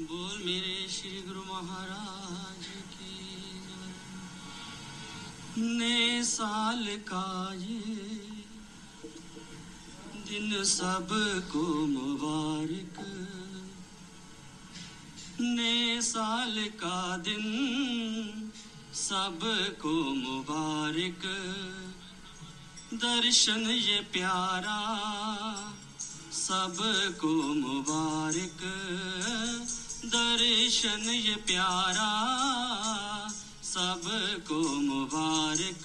बोल मेरे श्री गुरु महाराज की ने साल का ये दिन सबको मुबारक। ने साल का दिन सबको मुबारक। दर्शन ये प्यारा सबको मुबारक। दर्शन ये प्यारा, सबको मुबारक।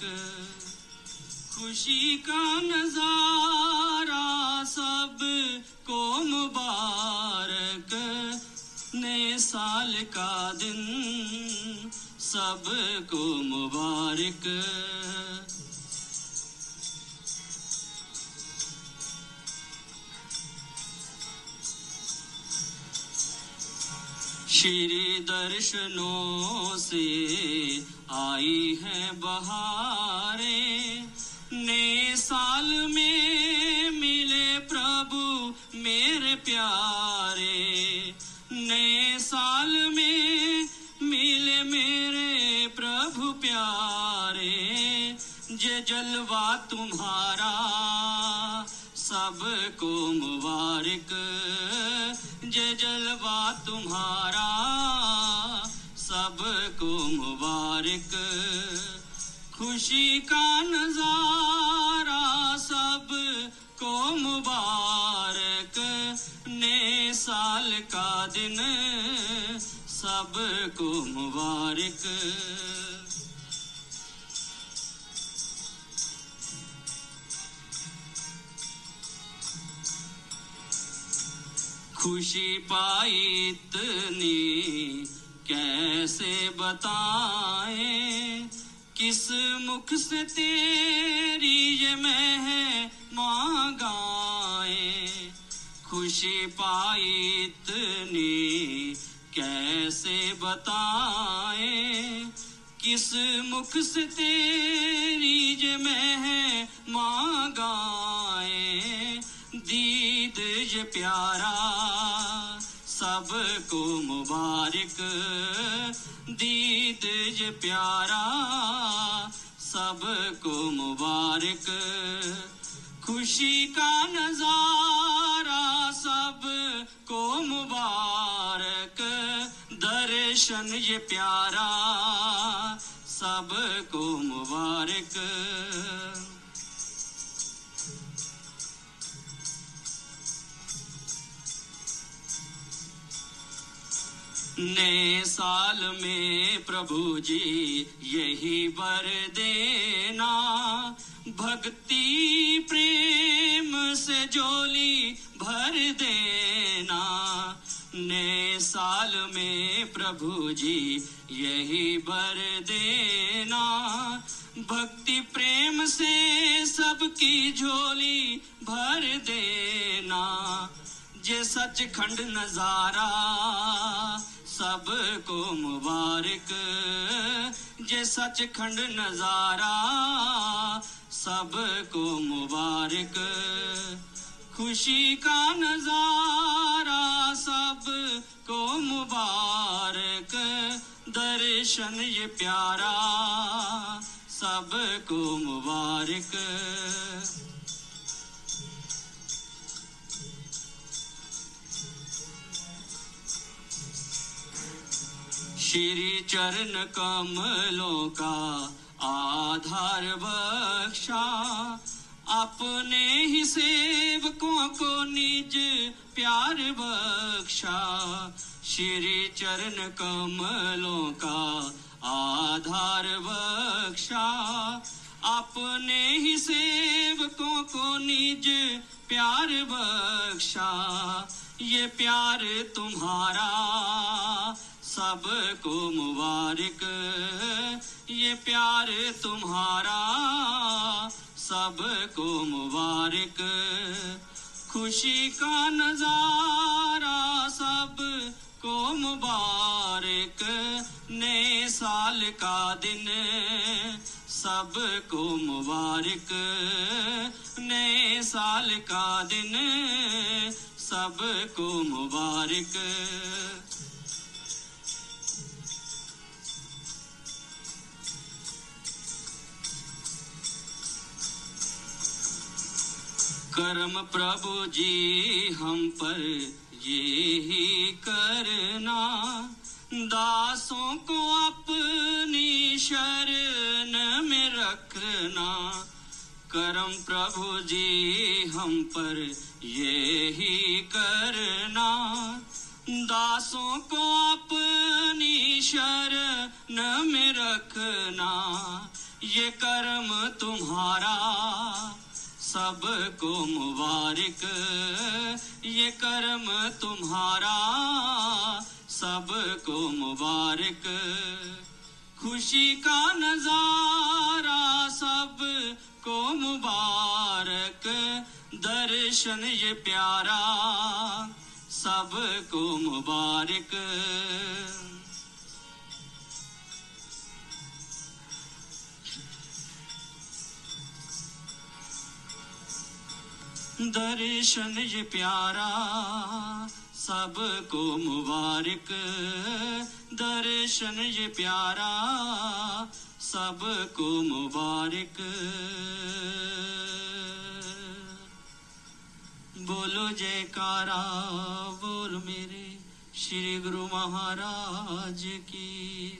खुशी का नज़ारा सबको मुबारक। नए साल का दिन, सबको मुबारक। श्री दर्शनों से आई है बहारे। नए साल में मिले प्रभु मेरे प्यारे। नए साल में मिले मेरे प्रभु प्यारे। जे जलवा तुम्हारा, सबको मुबारक। जे जलवा तुम्हारा, सबको मुबारक। खुशी का नज़ारा सबको मुबारक। ने साल का दिन सबको मुबारक। खुशी पाई इतनी, कैसे बताए? किस मुख से तेरी ये मैं है मांगाए? खुशी पाई इतनी, कैसे बताए? किस मुख से तेरी ये मैं है मांगाए? दीद ये प्यारा, सबको मुबारक। दीद ये प्यारा, सबको मुबारक। खुशी का नज़ारा सबको मुबारक। दर्शन ये प्यारा, सबको मुबारक। नए साल में प्रभु जी यही वर देना। भक्ति प्रेम से जोली भर देना। नए साल में प्रभु जी यही वर देना। भक्ति प्रेम से सबकी झोली भर देना। जे सच खंड नज़ारा, सबको मुबारक। जे सच खंड नज़ारा, सबको मुबारक। खुशी का नज़ारा सबको मुबारक। दर्शन ये प्यारा, सबको मुबारक। श्री चरण कमलों का आधार बख्शा। अपने ही सेवकों को निज प्यार बख्शा। श्री चरण कमलों का आधार बख्शा। अपने ही सेवकों को निज प्यार बख्शा। ये प्यार तुम्हारा सबको मुबारक। ये प्यार तुम्हारा सबको मुबारक। खुशी का नज़ारा, सबको मुबारक। नए साल का दिन, सबको मुबारक। नए साल का दिन, सबको मुबारक। कर्म प्रभु जी, हम पर ये ही करना। दासों को अपनी शरण में रखना। करम प्रभु जी, हम पर ये ही करना। दासों को अपनी शरण में रखना। ये कर्म तुम्हारा सबको मुबारक। ये कर्म तुम्हारा, सबको मुबारक। खुशी का नज़ारा सबको मुबारक। दर्शन ये प्यारा, सबको मुबारक। दर्शन ये प्यारा, सबको मुबारक। दर्शन ये प्यारा, सबको मुबारक। बोलो जयकारा, बोल मेरे श्री गुरु महाराज की।